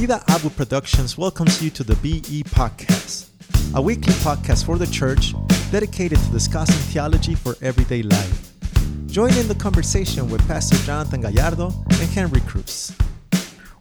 Vida Abu Productions welcomes you to the VE Podcast, a weekly podcast for the church dedicated to discussing theology for everyday life. Join in the conversation with Pastor Jonathan Gallardo and Henry Cruz.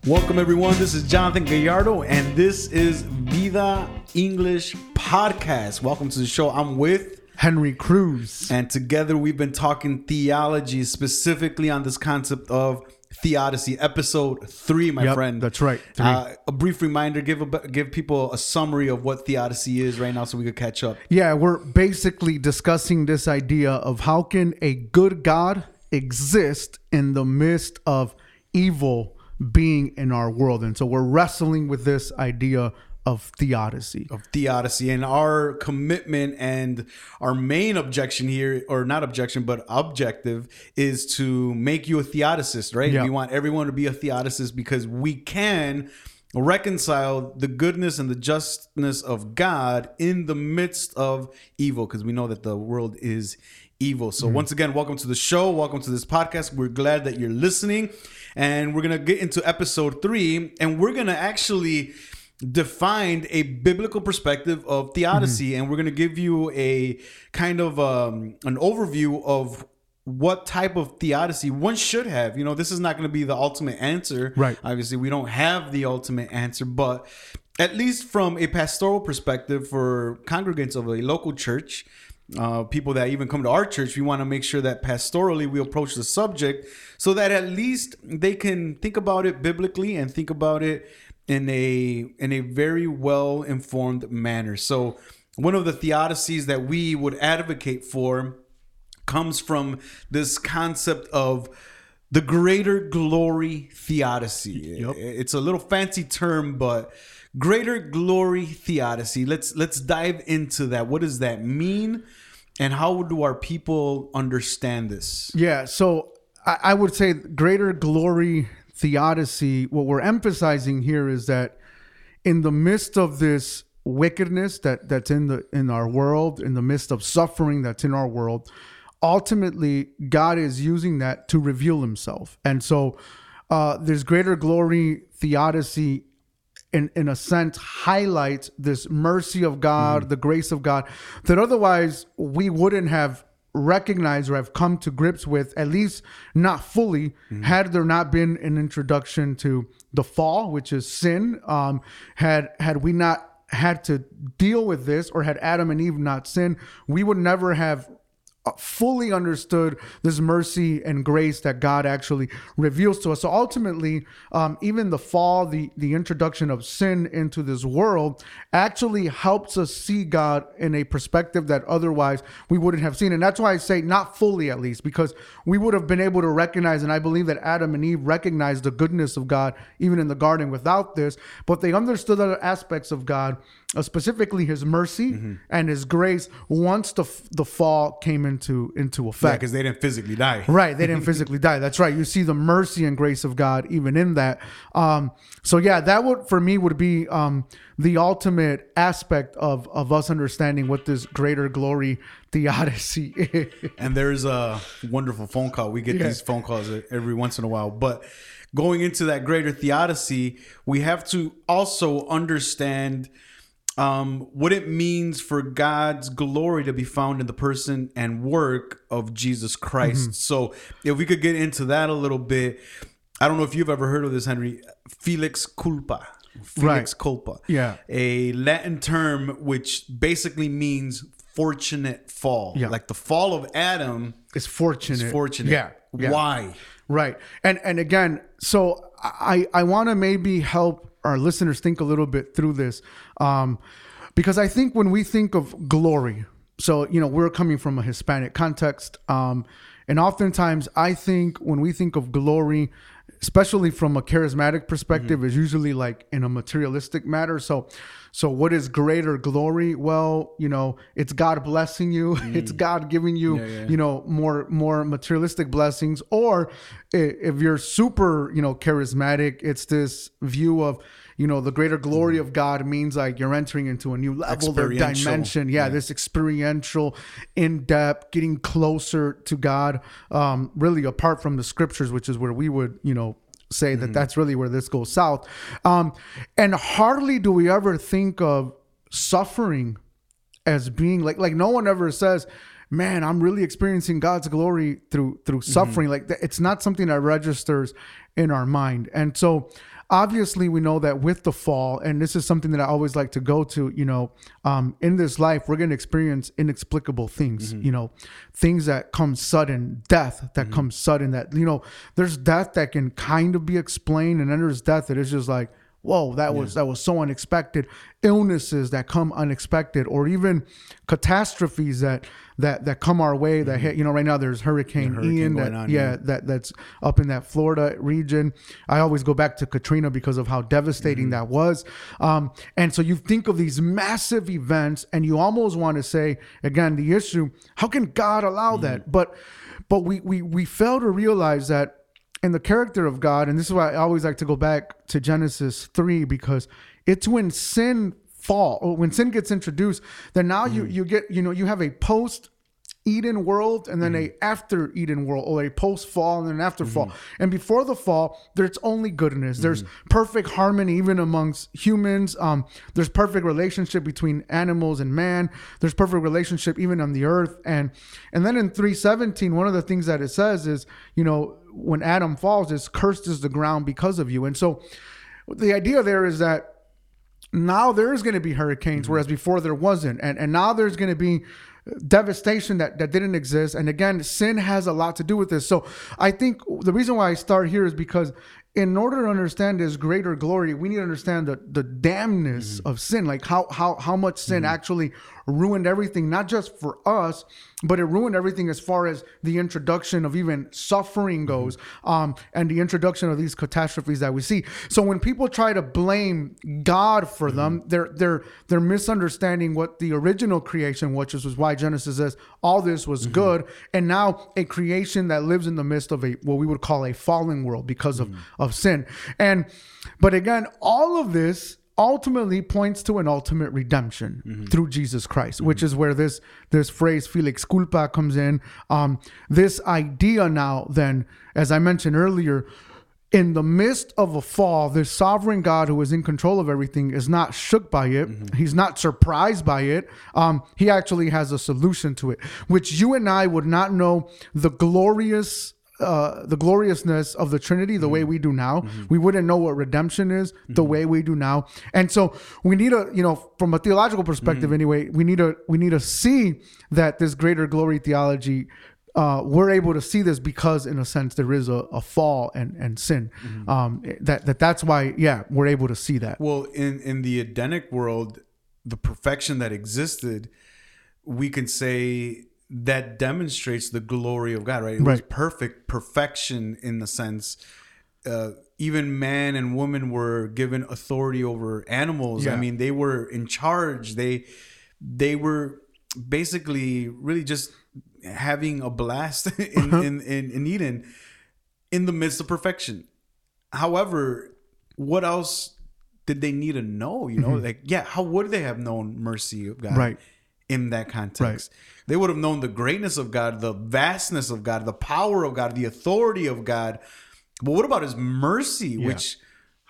Welcome, everyone. This is Jonathan Gallardo, and this is Vida English Podcast. Welcome to the show. I'm with Henry Cruz. And together we've been talking theology, specifically on this concept of theodicy, episode three, my Yep, friend. that's right. Uh, a brief reminder: give a, give people a summary of what theodicy is right now, so we could catch up. Yeah, we're basically discussing this idea of how can a good God exist in the midst of evil being in our world. And so we're wrestling with this idea of theodicy. of theodicy. And our commitment and our main objection here or not objection but objective is to make you a theodicist right? Yeah. we want everyone to be a theodicist because we can reconcile the goodness and the justness of god in the midst of evil because we know that the world is evil. So mm-hmm. once again welcome to the show. Welcome to this podcast. We're glad that you're listening. And we're gonna get into episode three and we're gonna actually defined a biblical perspective of theodicy and we're going to give you a kind of um, an overview of what type of theodicy one should have. You know this is not going to be the ultimate answer. Right. obviously we don't have the ultimate answer but at least from a pastoral perspective for congregants of a local church uh, people that even come to our church, we want to make sure that pastorally we approach the subject so that at least they can think about it biblically and think about it in a in a very well informed manner. So one of the theodicies that we would advocate for comes from this concept of the greater glory theodicy. It's a little fancy term, but greater glory theodicy. Let's let's dive into that. What does that mean? And how do our people understand this? Yeah, so I, I would say greater glory theodicy, what we're emphasizing here is that in the midst of this wickedness that, that's in the in our world, in the midst of suffering that's in our world, ultimately God is using that to reveal himself. And so uh, there's greater glory theodicy in, in a sense highlights this mercy of God, the grace of God, that otherwise we wouldn't have recognized or have come to grips with, at least not fully, had there not been an introduction to the fall, which is sin. Um, had had we not had to deal with this, or had Adam and Eve not sinned, we would never have fully understood this mercy and grace that God actually reveals to us. So ultimately, um, even the fall, the the introduction of sin into this world, actually helps us see God in a perspective that otherwise we wouldn't have seen. And that's why I say not fully, at least, because we would have been able to recognize, and I believe that Adam and Eve recognized the goodness of God even in the garden without this, but they understood other aspects of God. Uh, specifically, His mercy and His grace. Once the f- the fall came into into Yeah, effect, because they didn't physically die. Right, they didn't physically die. That's right. You see the mercy and grace of God even in that. Um, so yeah, that would for me would be um, the ultimate aspect of of us understanding what this greater glory theodicy is. and there's a wonderful phone call. We get Yeah. these phone calls every once in a while. But going into that greater theodicy, we have to also understand um, what it means for God's glory to be found in the person and work of Jesus Christ. So, if we could get into that a little bit, I don't know if you've ever heard of this, Henry. Felix culpa. Felix Right. culpa. Yeah. A Latin term which basically means fortunate fall. Yeah. Like the fall of Adam It's fortunate. is fortunate. Yeah. yeah. Why? Right. And and again, so I I want to maybe help our listeners think a little bit through this, um, because I think when we think of glory, so you know we're coming from a Hispanic context, um, and oftentimes I think when we think of glory, especially from a charismatic mm-hmm. perspective, is usually like in a materialistic matter. So. So what is greater glory? Well, you know, it's God blessing you. It's mm. God giving you, you know, more more materialistic blessings. Or if you're super, you know, charismatic, it's this view of, you know, the greater glory of God means like you're entering into a new level or dimension. Yeah, this experiential, in depth, getting closer to God. Um, really apart from the scriptures, which is where we would, you know, say that that's really where this goes south. Um, and hardly do we ever think of suffering as being like like no one ever says man i'm really experiencing god's glory through through suffering like th- it's not something that registers in our mind and so obviously we know that with the fall and this is something that i always like to go to you know um, in this life we're going to experience inexplicable things you know things that come sudden death that comes sudden that you know there's death that can kind of be explained and then there's death that is just like whoa that was that was so unexpected illnesses that come unexpected or even catastrophes that that that come our way that hit you know right now there's hurricane, hurricane ian that on, yeah yeah. that that's up in that florida region i always go back to katrina because of how devastating Mm-hmm. that was um and so you think of these massive events and you almost want to say again the issue how can god allow Mm-hmm. that but but we we we fail to realize that in the character of God, and this is why I always like to go back to Genesis 3 because it's when sin fall or when sin gets introduced, then now you mm. you get, you know, you have a post Eden world and then a mm. after Eden world or a post fall and then an after fall. Mm-hmm. And before the fall, there's only goodness. There's mm. perfect harmony even amongst humans. Um, there's perfect relationship between animals and man. There's perfect relationship even on the earth. And and then in 317, one of the things that it says is, you know, when Adam falls, is cursed is the ground because of you. And so the idea there is that now there's going to be hurricanes mm-hmm. whereas before there wasn't. And and now there's going to be devastation that that didn't exist. And again sin has a lot to do with this. So i think the reason why i start here is because in order to understand this greater glory we need to understand the the damnness mm-hmm. of sin like how how how much sin mm-hmm. actually ruined everything not just for us but it ruined everything as far as the introduction of even suffering mm-hmm. goes um and the introduction of these catastrophes that we see. So when people try to blame god for them mm-hmm. they're they're they're misunderstanding what the original creation which is why genesis says all this was mm-hmm. good and now a creation that lives in the midst of a what we would call a fallen world because of of sin. And but again all of this ultimately points to an ultimate redemption through Jesus Christ, which is where this this phrase "felix culpa" comes in. Um, this idea now, then, as I mentioned earlier, in the midst of a fall, this sovereign God who is in control of everything is not shook by it. He's not surprised by it. Um, he actually has a solution to it, which you and I would not know the glorious uh, the gloriousness of the Trinity the way we do now. We wouldn't know what redemption is the way we do now. And so we need to, you know, from a theological perspective anyway, we need to we need to see that this greater glory theology uh, we're able to see this because in a sense there is a, a fall and, and sin. Um, that, that that's why, yeah, we're able to see that. Well, in in the Edenic world, the perfection that existed, we can say that demonstrates the glory of God, right? It was perfect perfection in the sense. Uh, even man and woman were given authority over animals. I mean, they were in charge. They they were basically really just having a blast in, in, in, in Eden in the midst of perfection. However, what else did they need to know? You know, like yeah, how would they have known mercy of God? Mm-hmm. Right. In that context, they would have known the greatness of God, the vastness of God, the power of God, the authority of God. But what about His mercy? Which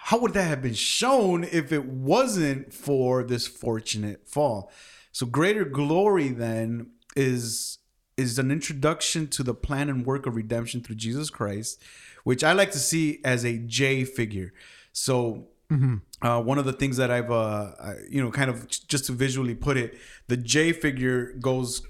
how would that have been shown if it wasn't for this fortunate fall? So greater glory then is is an introduction to the plan and work of redemption through Jesus Christ, which I like to see as a J figure. So uh, one of the things that I've uh, I- you know kind of just to visually put it, the J figure goes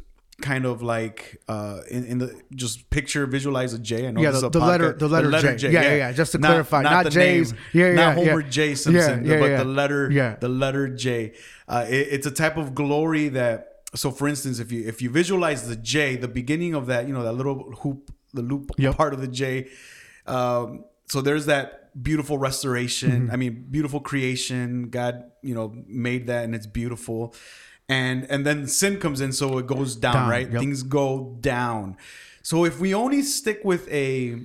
kind of like uh in, in the just picture visualize a J. I know Yeah, the- is a the letter- the letter J. Yeah, yeah, yeah, just to clarify, not the J's. name, Yeah, yeah, not yeah. Homer J Simpson, Yeah, yeah, but yeah. the letter Yeah. the letter J. Uh, it- it's a type of glory that. So, for instance, if you if you visualize the J, the beginning of that, you know, that little hoop, the loop Yep. part of the J. Um, so there's that beautiful restoration. Mm-hmm. I mean, beautiful creation. God, you know, made that, and it's beautiful. And and then sin comes in, so it goes down, Down, right? yep. Things go down. So if we only stick with a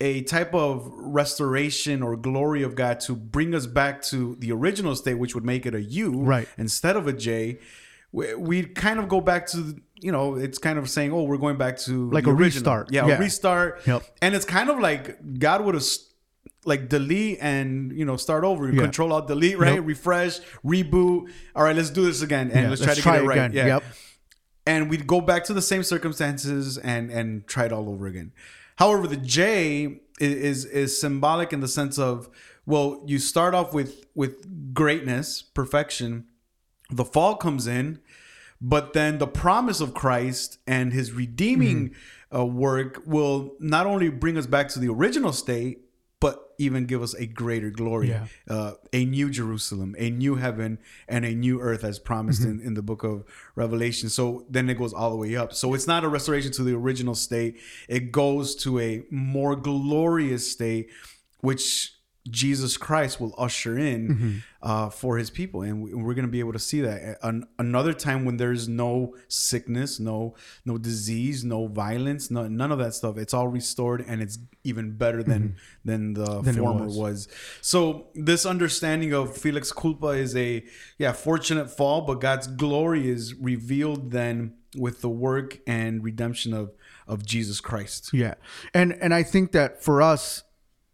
a type of restoration or glory of God to bring us back to the original state, which would make it a U Right. instead of a J, we, we kind of go back to you know it's kind of saying oh we're going back to Like a original. restart. yeah, Yeah. a restart Yep. and it's kind of like God would have like delete and you know start over. Yeah. Control Alt Delete, right? Refresh, reboot. All right, let's do this again and Yeah, let's, let's try to try get it right. again. Yeah. Yep. And we'd go back to the same circumstances and and try it all over again. However, the J is is, is symbolic in the sense of well, you start off with with greatness, perfection. The fall comes in, but then the promise of Christ and his redeeming uh, work will not only bring us back to the original state, but even give us a greater glory, Yeah. uh, a new Jerusalem, a new heaven, and a new earth as promised in, in the book of Revelation. So then it goes all the way up. So it's not a restoration to the original state, it goes to a more glorious state, which Jesus Christ will usher in uh, for his people. And we- we're going to be able to see that. An- another time when there's no sickness, no no disease, no violence, no, none of that stuff. It's all restored and it's even better than than the Than former was. was. So this understanding of Felix culpa is a yeah fortunate fall, but God's glory is revealed then with the work and redemption of of Jesus Christ. Yeah. And and I think that for us,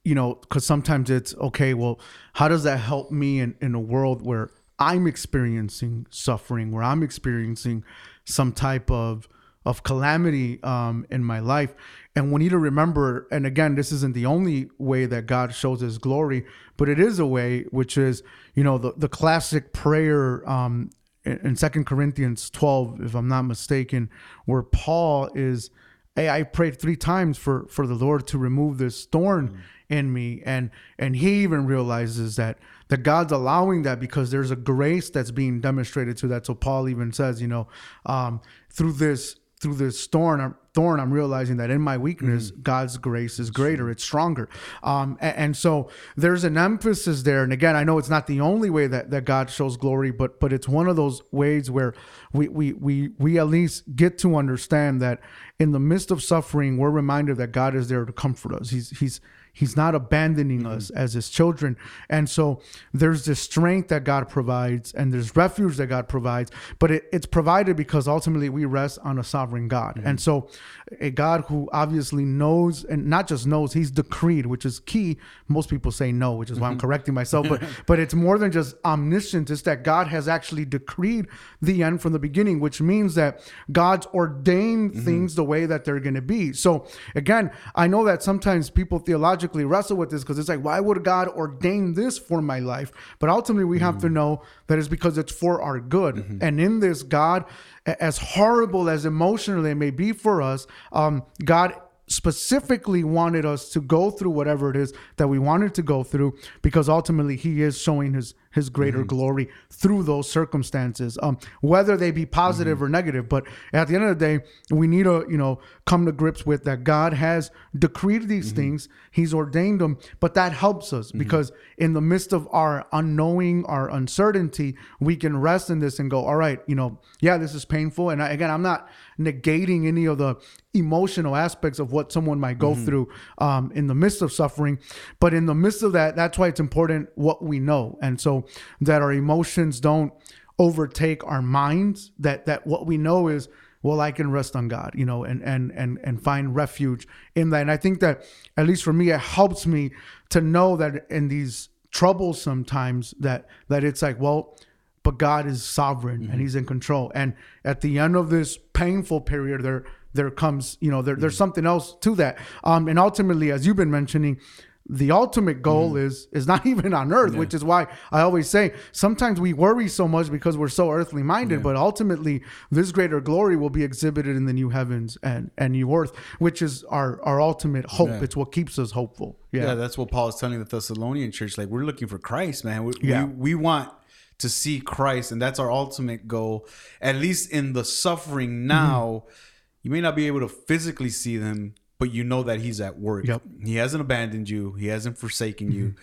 you know, because sometimes it's okay, well, how does that help me in, in a world where I'm experiencing suffering, where I'm experiencing some type of of calamity um, in my life. And we need to remember, and again, this isn't the only way that God shows his glory, but it is a way which is, you know, the, the classic prayer um, in Second Corinthians 12, if I'm not mistaken, where Paul is hey, I prayed three times for for the Lord to remove this thorn in me, and and he even realizes that that God's allowing that because there's a grace that's being demonstrated to that. So Paul even says, you know, um, through this through this thorn, thorn, I'm realizing that in my weakness, God's grace is greater, it's stronger, um, a- and, so there's an emphasis there. And again, I know it's not the only way that, that God shows glory, but but it's one of those ways where we we we we at least get to understand that in the midst of suffering, we're reminded that God is there to comfort us. He's he's He's not abandoning mm-hmm. us as his children. And so there's this strength that God provides and there's refuge that God provides, but it, it's provided because ultimately we rest on a sovereign God. Mm-hmm. And so a God who obviously knows and not just knows, he's decreed, which is key. Most people say no, which is why I'm mm-hmm. correcting myself, but but it's more than just omniscient. It's that God has actually decreed the end from the beginning, which means that God's ordained mm-hmm. things the way that they're going to be. So again, I know that sometimes people theologically wrestle with this because it's like, why would God ordain this for my life? But ultimately, we have to mm-hmm. know that it's because it's for our good. And in this, God, as horrible as emotionally it may be for us, um, God specifically wanted us to go through whatever it is that we wanted to go through because ultimately he is showing his his greater mm-hmm. glory through those circumstances. Um whether they be positive mm-hmm. or negative but at the end of the day we need to you know come to grips with that god has decreed these mm-hmm. things. He's ordained them but that helps us because in the midst of our unknowing our uncertainty we can rest in this and go all right you know yeah this is painful. And I, again i'm not negating any of the emotional aspects of what someone might go through um, in the midst of suffering. But in the midst of that, that's why it's important what we know. And so that our emotions don't overtake our minds, that, that what we know is, well, I can rest on God, you know, and, and, and, and find refuge in that. And I think that at least for me, it helps me to know that in these troubles sometimes that, that it's like, well, but God is sovereign and He's in control. And at the end of this painful period, there there comes, you know, there, there's something else to that. Um, and ultimately, as you've been mentioning, the ultimate goal mm-hmm. is is not even on earth, which is why I always say sometimes we worry so much because we're so earthly minded, but ultimately this greater glory will be exhibited in the new heavens and, and new earth, which is our, our ultimate hope. Yeah. It's what keeps us hopeful. Yeah. Yeah. that's what Paul is telling the Thessalonian church. Like we're looking for Christ, man. We, Yeah. we, we want to see Christ, and that's our ultimate goal. At least in the suffering mm-hmm. now, you may not be able to physically see them, but you know that He's at work. Yep. He hasn't abandoned you. He hasn't forsaken you.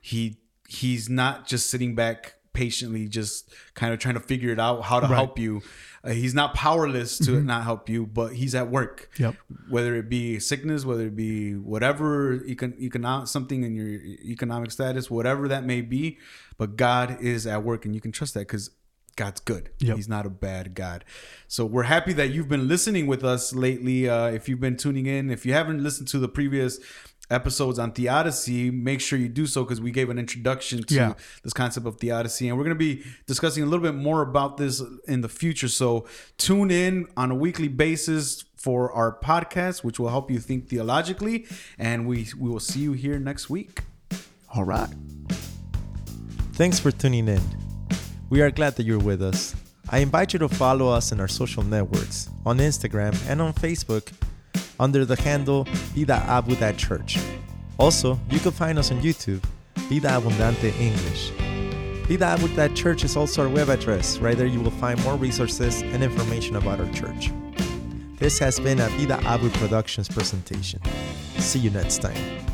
He He's not just sitting back patiently, just kind of trying to figure it out how to Right. help you. Uh, he's not powerless to not help you, but He's at work Yep. whether it be sickness, whether it be whatever econ- economic something in your economic status, whatever that may be, but God is at work, and you can trust that because God's good. Yep. He's not a bad God. So we're happy that you've been listening with us lately. Uh, if you've been tuning in, if you haven't listened to the previous episodes on theodicy, make sure you do so because we gave an introduction to Yeah. this concept of theodicy. And we're going to be discussing a little bit more about this in the future. So tune in on a weekly basis for our podcast, which will help you think theologically. And we, we will see you here next week. All right. Thanks for tuning in. We are glad that you're with us. I invite you to follow us in our social networks on Instagram and on Facebook under the handle Vida Abundante Church. Also, you can find us on YouTube, Vida Abundante English. Vida Abundante Church is also our web address. Right there, you will find more resources and information about our church. This has been a Vida Abu Productions presentation. See you next time.